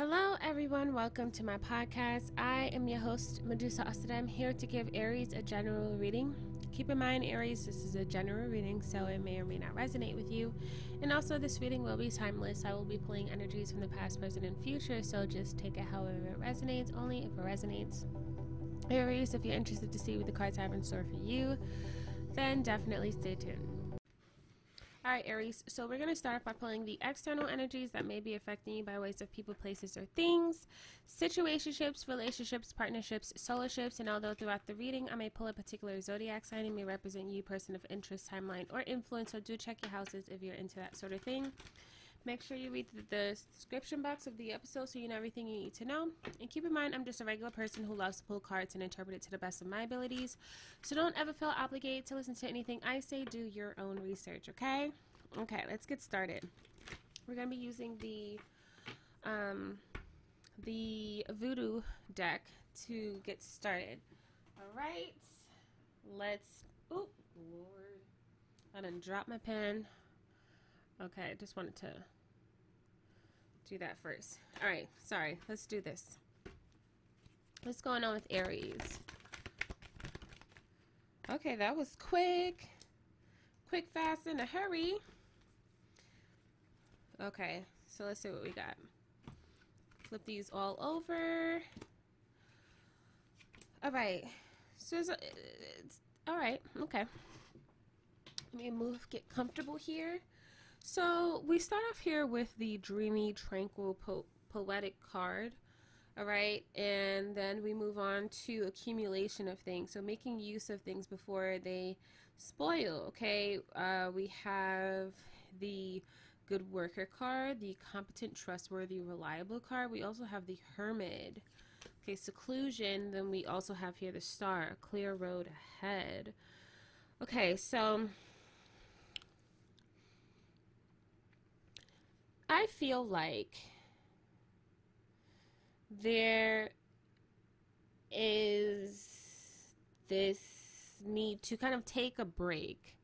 Hello, everyone. Welcome to my podcast. I am your host, Medusa Asada. I'm here to give Aries a general reading. Keep in mind, Aries, this is a general reading, so it may or may not resonate with you. And also, this reading will be timeless. I will be pulling energies from the past, present, and future, so just take it however it resonates, only if it resonates. Aries, if you're interested to see what the cards have in store for you, then definitely stay tuned. All right, Aries. So we're going to start by pulling the external energies that may be affecting you by ways of people, places, or things, situationships, relationships, partnerships, solarships. and although throughout the reading I may pull a particular zodiac sign, and may represent you, person of interest, timeline, or influence. So do check your houses if you're into that sort of thing. Make sure you read the, description box of the episode so you know everything you need to know. And keep in mind, I'm just a regular person who loves to pull cards and interpret it to the best of my abilities. So don't ever feel obligated to listen to anything I say. Do your own research, okay? Okay, let's get started. We're going to be using the um, the voodoo deck to get started. All right, let's. Oh, Lord. I didn't drop my pen. Okay, I just wanted to do that first. All right, sorry. Let's do this. What's going on with Aries? Okay, that was quick. Quick, fast, in a hurry. Okay, so let's see what we got. Flip these all over. All right. So it's, it's all right. Okay. Let me move, get comfortable here. So we start off here with the dreamy, tranquil, po poetic card. All right, and then we move on to accumulation of things. So making use of things before they spoil. Okay, uh, we have the good worker card, the competent, trustworthy, reliable card. We also have the hermit. Okay, seclusion. Then we also have here the star, a clear road ahead. Okay, so I feel like there is this need to kind of take a break.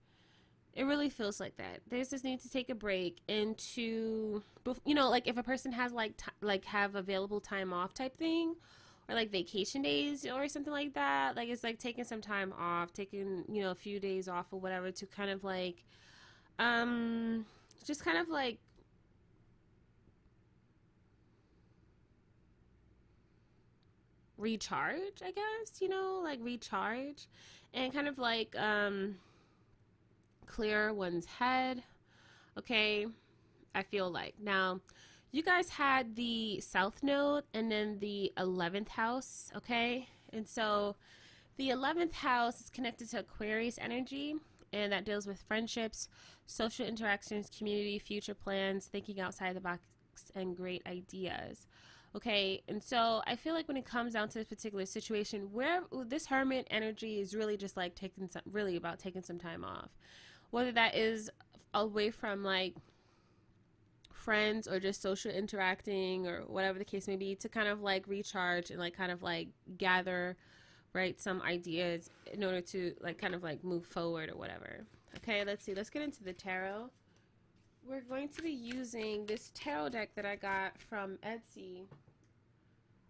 It really feels like that. There's this need to take a break and to, you know, like if a person has like t- like have available time off type thing, or like vacation days or something like that. Like it's like taking some time off, taking you know a few days off or whatever to kind of like, um, just kind of like recharge, I guess, you know, like recharge and kind of like um clear one's head. Okay? I feel like. Now, you guys had the south node and then the 11th house, okay? And so the 11th house is connected to Aquarius energy and that deals with friendships, social interactions, community, future plans, thinking outside the box and great ideas. Okay, and so I feel like when it comes down to this particular situation, where this hermit energy is really just like taking some, really about taking some time off, whether that is away from like friends or just social interacting or whatever the case may be, to kind of like recharge and like kind of like gather, right, some ideas in order to like kind of like move forward or whatever. Okay, let's see. Let's get into the tarot we're going to be using this tarot deck that I got from Etsy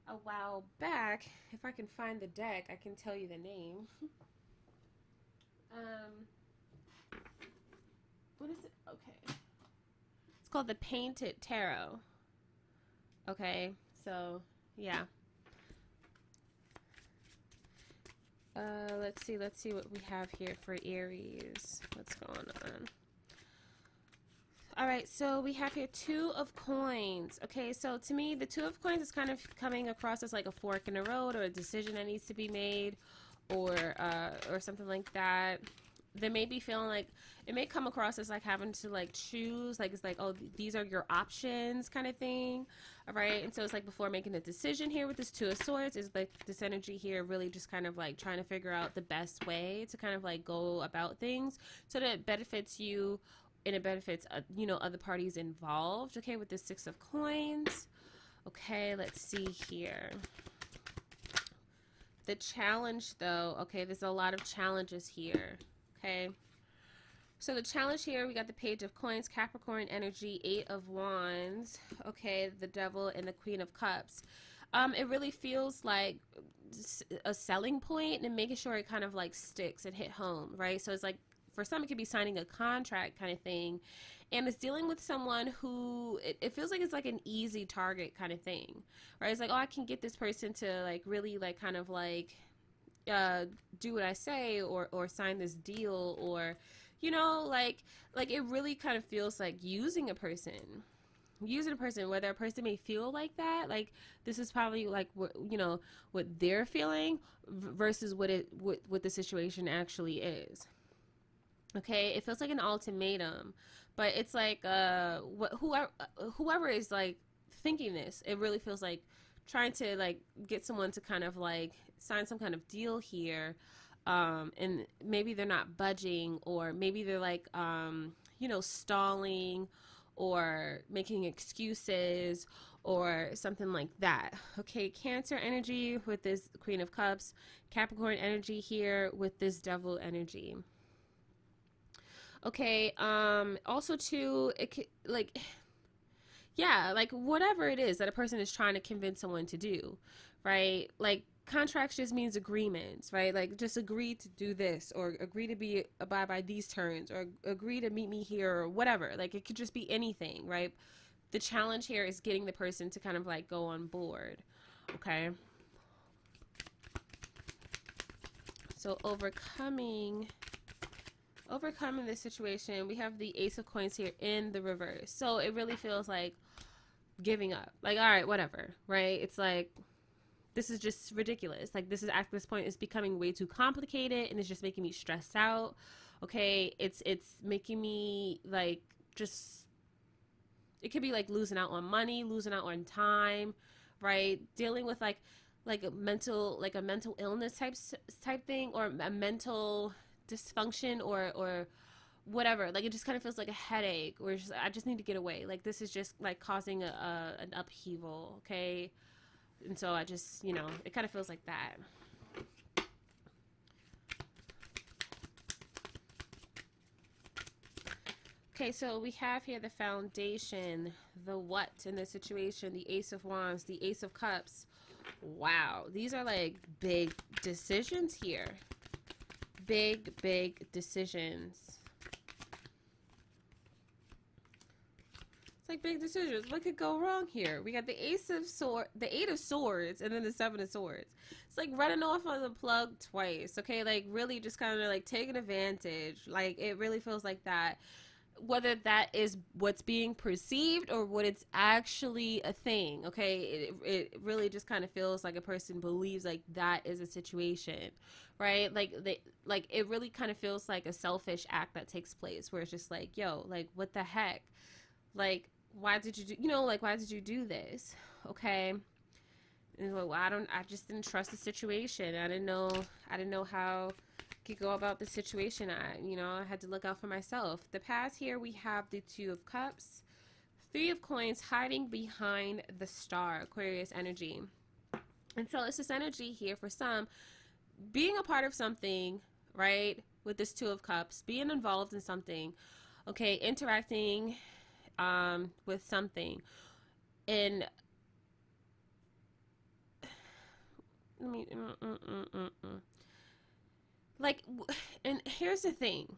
a while back. If I can find the deck, I can tell you the name. um, what is it? Okay. It's called the Painted Tarot. Okay, so yeah. Uh, let's see, let's see what we have here for Aries. On? All right, so we have here two of coins. Okay, so to me, the two of coins is kind of coming across as like a fork in the road or a decision that needs to be made or uh, or something like that. They may be feeling like it may come across as like having to like choose, like it's like, oh, these are your options kind of thing. All right, and so it's like before making a decision here with this Two of Swords, is like this energy here really just kind of like trying to figure out the best way to kind of like go about things so that it benefits you and it benefits uh, you know other parties involved okay with the six of coins okay let's see here the challenge though okay there's a lot of challenges here okay So the challenge here, we got the page of coins, Capricorn energy, eight of wands, okay, the devil and the queen of cups. Um, it really feels like a selling point and making sure it kind of like sticks and hit home, right? So it's like for some it could be signing a contract kind of thing. And it's dealing with someone who it, it, feels like it's like an easy target kind of thing right? It's like oh i can get this person to like really like kind of like uh do what i say or or sign this deal or you know like like it really kind of feels like using a person using a person whether a person may feel like that like this is probably like what you know what they're feeling versus what it what, what the situation actually is okay it feels like an ultimatum but it's like uh wh- whoever whoever is like thinking this it really feels like trying to like get someone to kind of like sign some kind of deal here um and maybe they're not budging or maybe they're like um you know stalling or making excuses or something like that. Okay, Cancer energy with this Queen of Cups, Capricorn energy here with this Devil energy. Okay, um also too it like yeah, like whatever it is that a person is trying to convince someone to do, right? Like contracts just means agreements, right? Like just agree to do this or agree to be abide by these terms or agree to meet me here or whatever. Like it could just be anything, right? The challenge here is getting the person to kind of like go on board. Okay? So overcoming overcoming this situation, we have the ace of coins here in the reverse. So it really feels like giving up. Like all right, whatever, right? It's like this is just ridiculous. Like this is at this point it's becoming way too complicated and it's just making me stressed out. Okay, it's it's making me like just it could be like losing out on money, losing out on time, right? Dealing with like like a mental like a mental illness type type thing or a mental dysfunction or or whatever like it just kind of feels like a headache or just i just need to get away like this is just like causing a, a an upheaval okay and so I just, you know, it kind of feels like that. Okay, so we have here the foundation, the what in the situation, the Ace of Wands, the Ace of Cups. Wow, these are like big decisions here. Big, big decisions. It's like big decisions. What could go wrong here? We got the ace of sword, the eight of swords, and then the seven of swords. It's like running off on the plug twice. Okay, like really just kind of like taking advantage. Like it really feels like that. Whether that is what's being perceived or what it's actually a thing. Okay, it it really just kind of feels like a person believes like that is a situation, right? Like they like it really kind of feels like a selfish act that takes place where it's just like, yo, like what the heck, like why did you do you know like why did you do this okay and like, well, I don't I just didn't trust the situation I didn't know I didn't know how could go about the situation. I you know I had to look out for myself. The past here we have the two of cups three of coins hiding behind the star Aquarius energy. And so it's this energy here for some being a part of something right with this two of cups being involved in something okay interacting um, with something. And let me, mm, mm, mm, like, and here's the thing.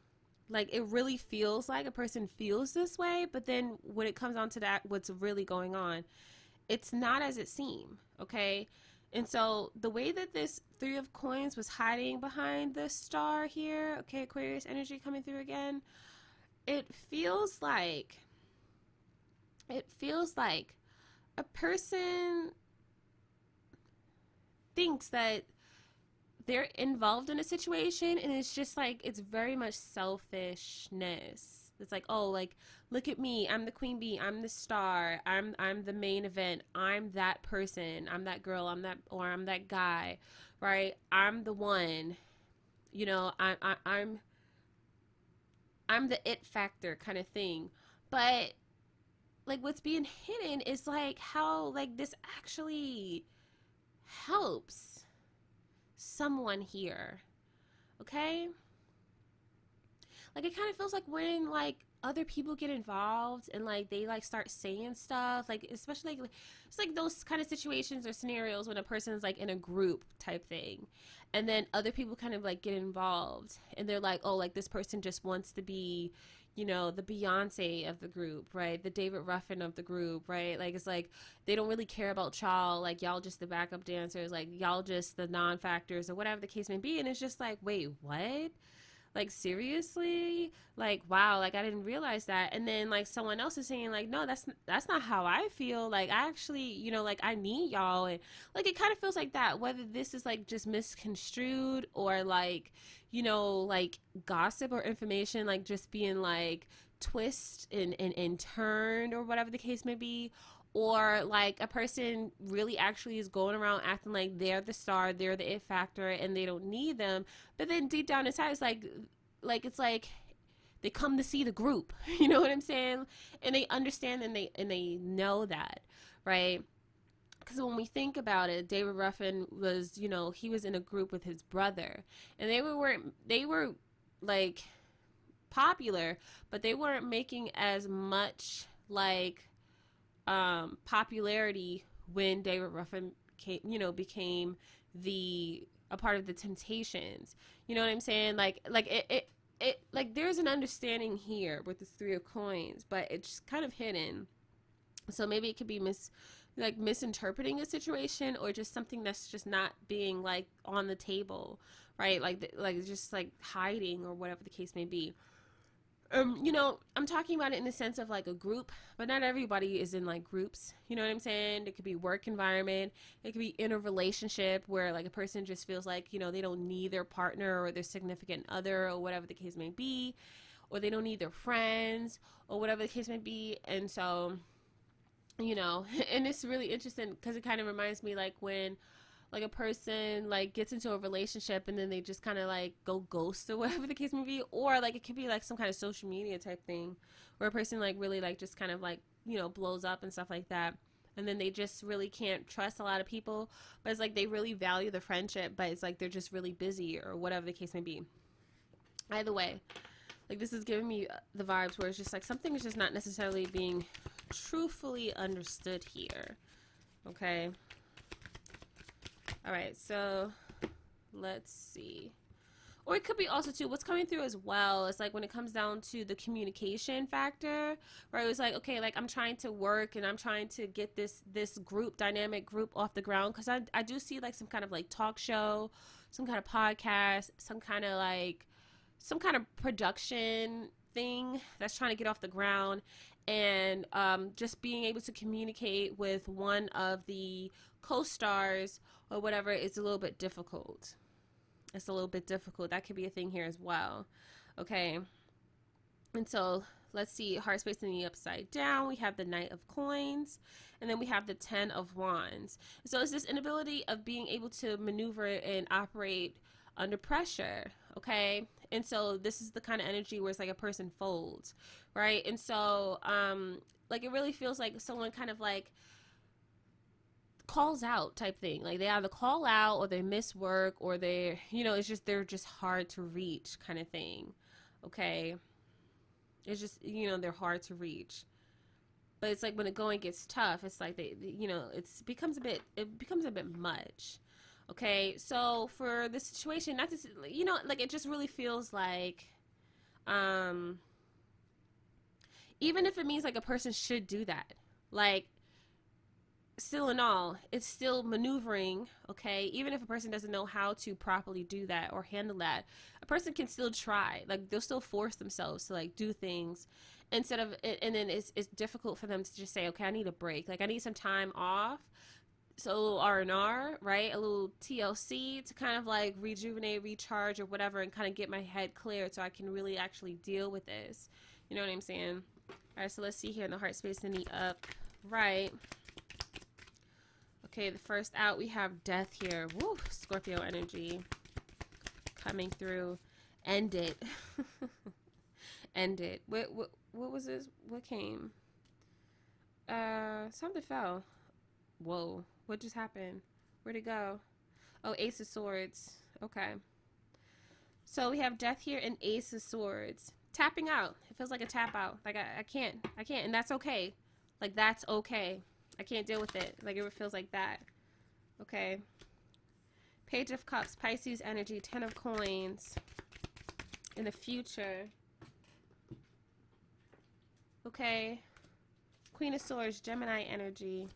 Like it really feels like a person feels this way but then when it comes on to that what's really going on it's not as it seems okay? And so the way that this three of coins was hiding behind the star here okay aquarius energy coming through again it feels like it feels like a person thinks that they're involved in a situation and it's just like it's very much selfishness. It's like oh like look at me. I'm the queen bee. I'm the star. I'm i'm the main event. I'm that person. I'm that girl. I'm that or i'm that guy right? I'm the one. You know i, I i'm i'm the it factor kind of thing. But like what's being hidden is like how like this actually helps someone here okay? Like it kind of feels like when like other people get involved and like they like start saying stuff like especially like it's like those kind of situations or scenarios when a person is like in a group type thing and then other people kind of like get involved and they're like oh like this person just wants to be you know the beyonce of the group right? The david ruffin of the group right? Like it's like they don't really care about y'all like y'all just the backup dancers like y'all just the non-factors or whatever the case may be. And it's just like wait what like seriously? Like wow like i didn't realize that. And then like someone else is saying like no that's that's not how i feel. Like i actually you know like i need y'all. And like it kind of feels like that whether this is like just misconstrued or like you know like gossip or information like just being like twist and, and, and turned or whatever the case may be or like a person really actually is going around acting like they're the star, they're the it factor, and they don't need them. But then deep down inside, it's like, like it's like they come to see the group. You know what I'm saying? And they understand and they and they know that, right? Because when we think about it, David Ruffin was, you know, he was in a group with his brother, and they were they were like popular, but they weren't making as much like um, popularity when David Ruffin came, you know, became the a part of the Temptations. You know what I'm saying? Like, like it, it, it, like there's an understanding here with the Three of Coins, but it's kind of hidden. So maybe it could be mis, like misinterpreting a situation, or just something that's just not being like on the table, right? Like, like just like hiding or whatever the case may be um, you know, I'm talking about it in the sense of like a group, but not everybody is in like groups. You know what I'm saying? It could be work environment. It could be in a relationship where like a person just feels like, you know, they don't need their partner or their significant other or whatever the case may be, or they don't need their friends or whatever the case may be. And so, you know, and it's really interesting because it kind of reminds me like when like a person like gets into a relationship and then they just kind of like go ghost or whatever the case may be. Or like it could be like some kind of social media type thing where a person like really like just kind of like you know blows up and stuff like that. And then they just really can't trust a lot of people but it's like they really value the friendship but it's like they're just really busy or whatever the case may be. Either way like this is giving me uh, the vibes where it's just like something is just not necessarily being truthfully understood here okay all right, so let's see. Or it could be also too what's coming through as well. It's like when it comes down to the communication factor, where it was like, okay, like I'm trying to work and I'm trying to get this this group dynamic group off the ground because I I do see like some kind of like talk show, some kind of podcast, some kind of like some kind of production thing that's trying to get off the ground and um, just being able to communicate with one of the co-stars or whatever it's a little bit difficult. It's a little bit difficult. That could be a thing here as well. Okay. And so let's see heart space in the upside down we have the knight of coins and then we have the ten of wands so it's this inability of being able to maneuver and operate under pressure okay and so this is the kind of energy where it's like a person folds right and so um like it really feels like someone kind of like calls out type thing. Like they either call out or they miss work or they, you know, it's just they're just hard to reach kind of thing. Okay. It's just, you know, they're hard to reach. But it's like when the going gets tough, it's like they, you know, it's becomes a bit, it becomes a bit much. Okay. So for the situation, not to, you know, like it just really feels like, um, even if it means like a person should do that, like still in all, it's still maneuvering, okay? Even if a person doesn't know how to properly do that or handle that, a person can still try. Like they'll still force themselves to like do things instead of and then it's it's difficult for them to just say, "Okay, I need a break. Like I need some time off." So a little R&R, right? A little TLC to kind of like rejuvenate, recharge or whatever and kind of get my head cleared so I can really actually deal with this. You know what I'm saying? All right, so let's see here in the heart space in the up right. Okay, the first out, we have death here. Woo, Scorpio energy coming through. End it. End it. What, what, what was this? What came? Uh, something fell. Whoa, what just happened? Where'd it go? Oh, Ace of Swords. Okay. So we have Death here and Ace of Swords. tapping out. It feels like a tap out. Like I, I can't, I can't, and that's okay. Like that's okay. I can't deal with it. Like it feels like that. Okay. Page of Cups, Pisces energy, Ten of Coins. In the future. Okay. Queen of Swords, Gemini energy.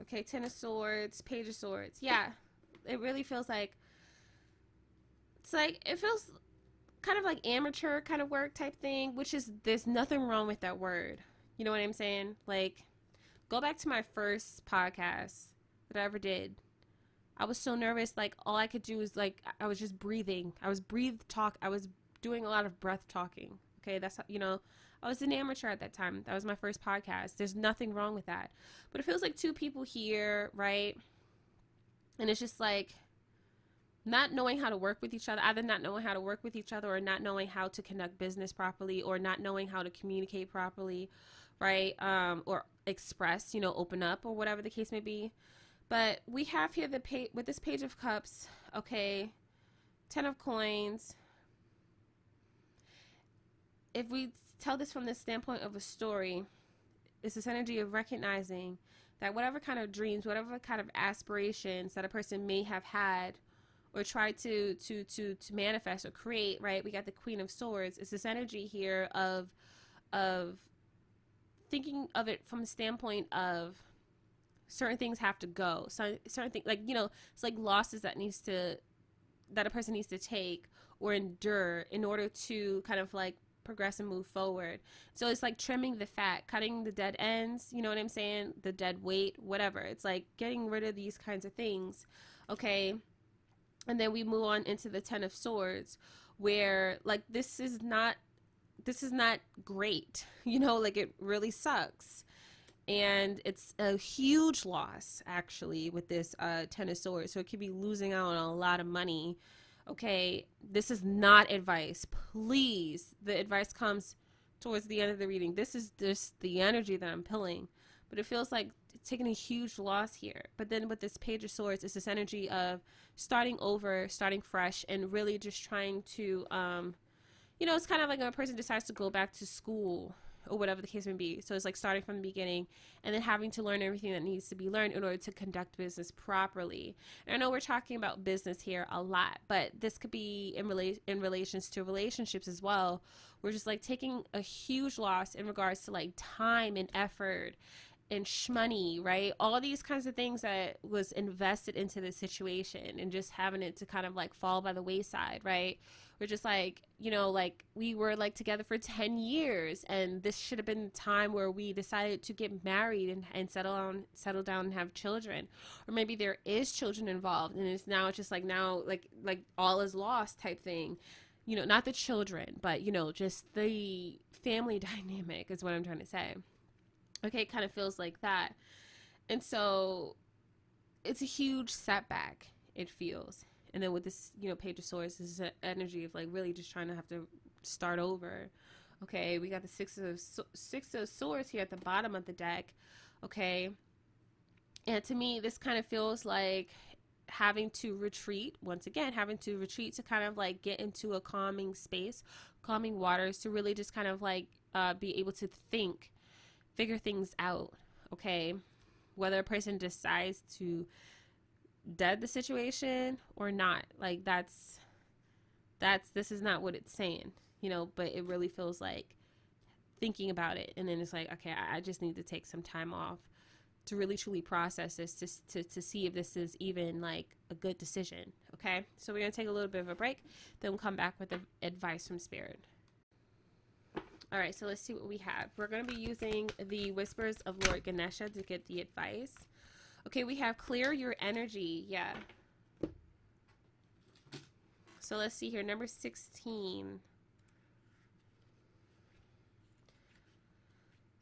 Okay, Ten of Swords, Page of Swords. Yeah, it really feels like it's like it feels kind of like amateur kind of work type thing, which is there's nothing wrong with that word. You know what I'm saying? Like go back to my first podcast that I ever did. I was so nervous like all I could do was like I was just breathing. I was breathe talk. I was doing a lot of breath talking. Okay, that's you know, I was an amateur at that time. That was my first podcast. There's nothing wrong with that. But it feels like two people here, right? And it's just like not knowing how to work with each other, either not knowing how to work with each other or not knowing how to conduct business properly or not knowing how to communicate properly, right? Um, or express, you know, open up or whatever the case may be. But we have here the page with this page of cups, okay, 10 of coins. If we tell this from the standpoint of a story, it's this energy of recognizing that whatever kind of dreams, whatever kind of aspirations that a person may have had or try to to to to manifest or create right? We got the queen of swords. It's this energy here of of thinking of it from the standpoint of certain things have to go. So certain things like you know it's like losses that needs to that a person needs to take or endure in order to kind of like progress and move forward. So it's like trimming the fat cutting the dead ends you know what i'm saying? The dead weight whatever. It's like getting rid of these kinds of things okay and then we move on into the ten of swords where like this is not this is not great you know like it really sucks. And it's a huge loss actually with this uh ten of swords. So it could be losing out on a lot of money. Okay this is not advice. Please the advice comes towards the end of the reading. This is just the energy that i'm pulling. But it feels like taking a huge loss here. But then with this Page of Swords, it's this energy of starting over, starting fresh, and really just trying to, um, you know, it's kind of like a person decides to go back to school or whatever the case may be. So it's like starting from the beginning and then having to learn everything that needs to be learned in order to conduct business properly. And I know we're talking about business here a lot, but this could be in rela- in relations to relationships as well. We're just like taking a huge loss in regards to like time and effort and shmoney, right? All these kinds of things that was invested into the situation and just having it to kind of like fall by the wayside, right? We're just like, you know, like we were like together for 10 years and this should have been the time where we decided to get married and, and settle on settle down and have children. Or maybe there is children involved and it's now it's just like now like like all is lost type thing. You know, not the children, but you know, just the family dynamic is what I'm trying to say. Okay, it kind of feels like that. And so it's a huge setback, it feels. And then with this, you know, Page of Swords, this is an energy of like really just trying to have to start over. Okay, we got the six of six of swords here at the bottom of the deck. Okay, and to me, this kind of feels like having to retreat once again, having to retreat to kind of like get into a calming space, calming waters to really just kind of like uh, be able to think figure things out, okay? Whether a person decides to dead the situation or not. Like that's that's this is not what it's saying, you know, but it really feels like thinking about it and then it's like, okay, I, just need to take some time off to really truly process this to, to, to see if this is even like a good decision. Okay, so we're gonna take a little bit of a break, then we'll come back with the advice from Spirit. All right, so let's see what we have. We're going to be using the Whispers of Lord Ganesha to get the advice. Okay, we have clear your energy. Yeah. So let's see here. Number 16.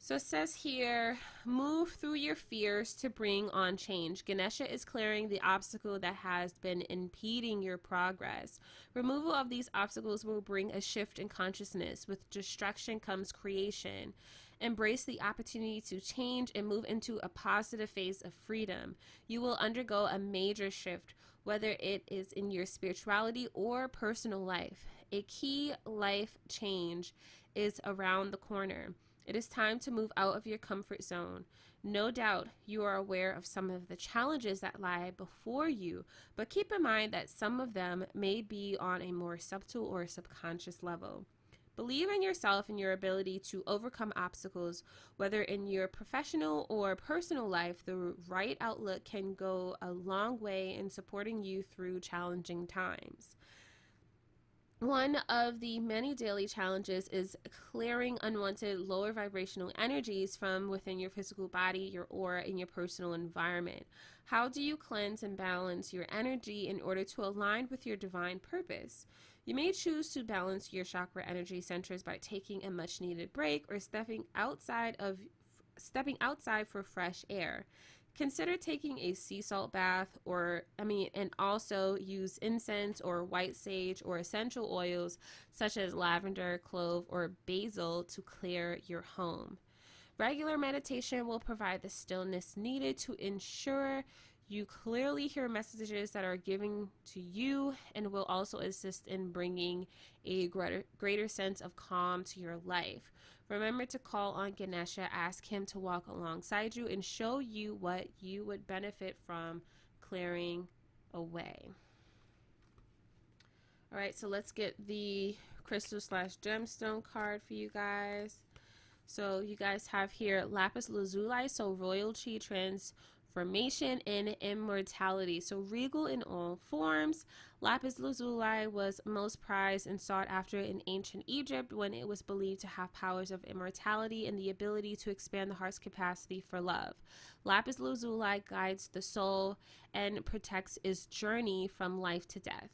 So it says here, move through your fears to bring on change. Ganesha is clearing the obstacle that has been impeding your progress. Removal of these obstacles will bring a shift in consciousness. With destruction comes creation. Embrace the opportunity to change and move into a positive phase of freedom. You will undergo a major shift, whether it is in your spirituality or personal life. A key life change is around the corner. It is time to move out of your comfort zone. No doubt you are aware of some of the challenges that lie before you, but keep in mind that some of them may be on a more subtle or subconscious level. Believe in yourself and your ability to overcome obstacles, whether in your professional or personal life. The right outlook can go a long way in supporting you through challenging times. One of the many daily challenges is clearing unwanted lower vibrational energies from within your physical body, your aura, and your personal environment. How do you cleanse and balance your energy in order to align with your divine purpose? You may choose to balance your chakra energy centers by taking a much needed break or stepping outside of stepping outside for fresh air. Consider taking a sea salt bath or I mean and also use incense or white sage or essential oils such as lavender, clove or basil to clear your home. Regular meditation will provide the stillness needed to ensure you clearly hear messages that are given to you and will also assist in bringing a greater, greater sense of calm to your life. Remember to call on Ganesha, ask him to walk alongside you and show you what you would benefit from clearing away. All right, so let's get the crystal slash gemstone card for you guys. So you guys have here lapis lazuli, so royalty trans transformation and immortality. So, regal in all forms, lapis lazuli was most prized and sought after in ancient Egypt when it was believed to have powers of immortality and the ability to expand the heart's capacity for love. Lapis lazuli guides the soul and protects its journey from life to death.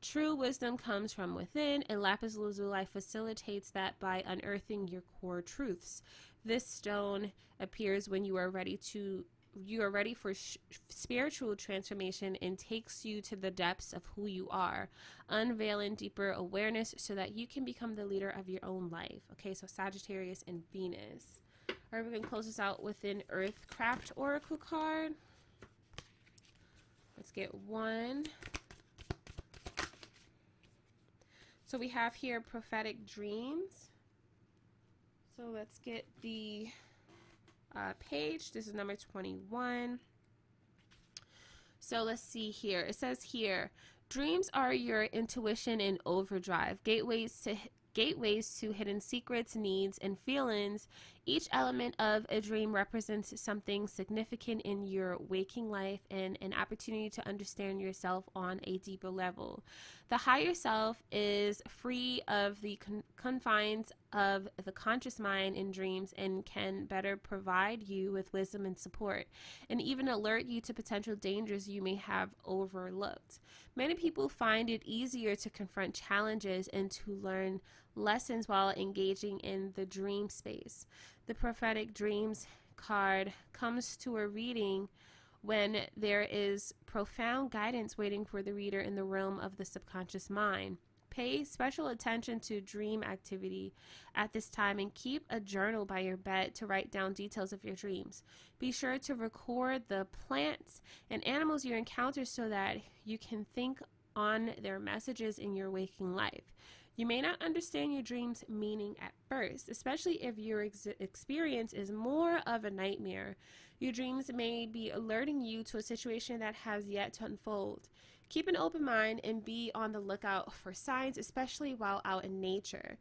True wisdom comes from within, and lapis lazuli facilitates that by unearthing your core truths. This stone appears when you are ready to you are ready for sh- spiritual transformation and takes you to the depths of who you are, unveiling deeper awareness so that you can become the leader of your own life. Okay, so Sagittarius and Venus. All right, we're going to close this out with an Earthcraft Oracle card. Let's get one. So we have here prophetic dreams. So let's get the uh, page. This is number 21. So let's see here. It says here, dreams are your intuition in overdrive, gateways to gateways to hidden secrets, needs, and feelings. Each element of a dream represents something significant in your waking life and an opportunity to understand yourself on a deeper level. The higher self is free of the con- confines of the conscious mind in dreams and can better provide you with wisdom and support, and even alert you to potential dangers you may have overlooked. Many people find it easier to confront challenges and to learn lessons while engaging in the dream space. The prophetic dreams card comes to a reading when there is profound guidance waiting for the reader in the realm of the subconscious mind. Pay special attention to dream activity at this time and keep a journal by your bed to write down details of your dreams. Be sure to record the plants and animals you encounter so that you can think on their messages in your waking life. You may not understand your dream's meaning at first, especially if your ex- experience is more of a nightmare. Your dreams may be alerting you to a situation that has yet to unfold. Keep an open mind and be on the lookout for signs, especially while out in nature.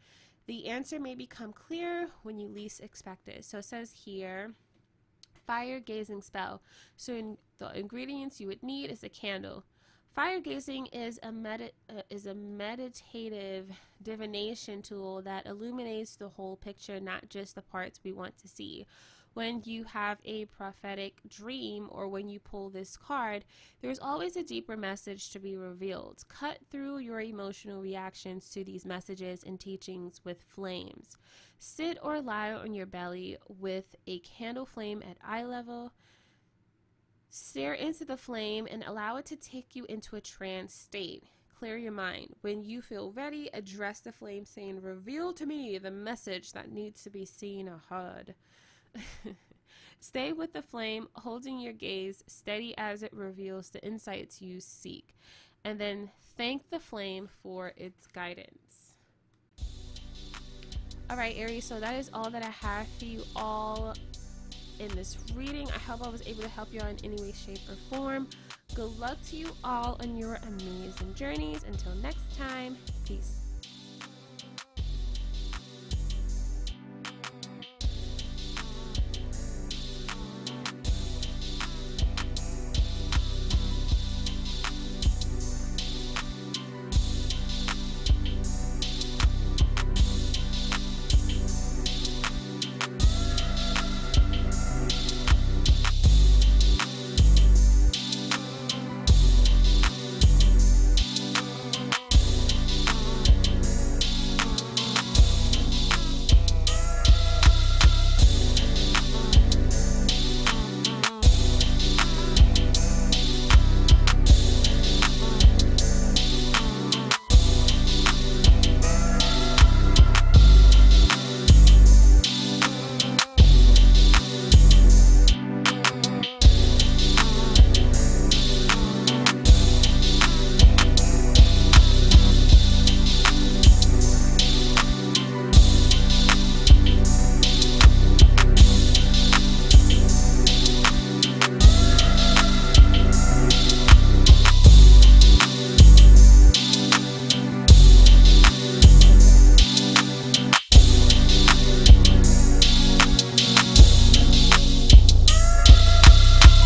The answer may become clear when you least expect it. So it says here, fire gazing spell. So in the ingredients you would need is a candle, Fire gazing is a medi- uh, is a meditative divination tool that illuminates the whole picture, not just the parts we want to see. When you have a prophetic dream or when you pull this card, there's always a deeper message to be revealed. Cut through your emotional reactions to these messages and teachings with flames. Sit or lie on your belly with a candle flame at eye level Stare into the flame and allow it to take you into a trance state. clear your mind. When you feel ready, address the flame, saying, Reveal to me the message that needs to be seen or heard. Stay with the flame, holding your gaze steady as it reveals the insights you seek. And then thank the flame for its guidance. All right, Aries, so that is all that I have for you all in this reading. I hope I was able to help you out in any way, shape, or form. Good luck to you all on your amazing journeys. Until next time, peace.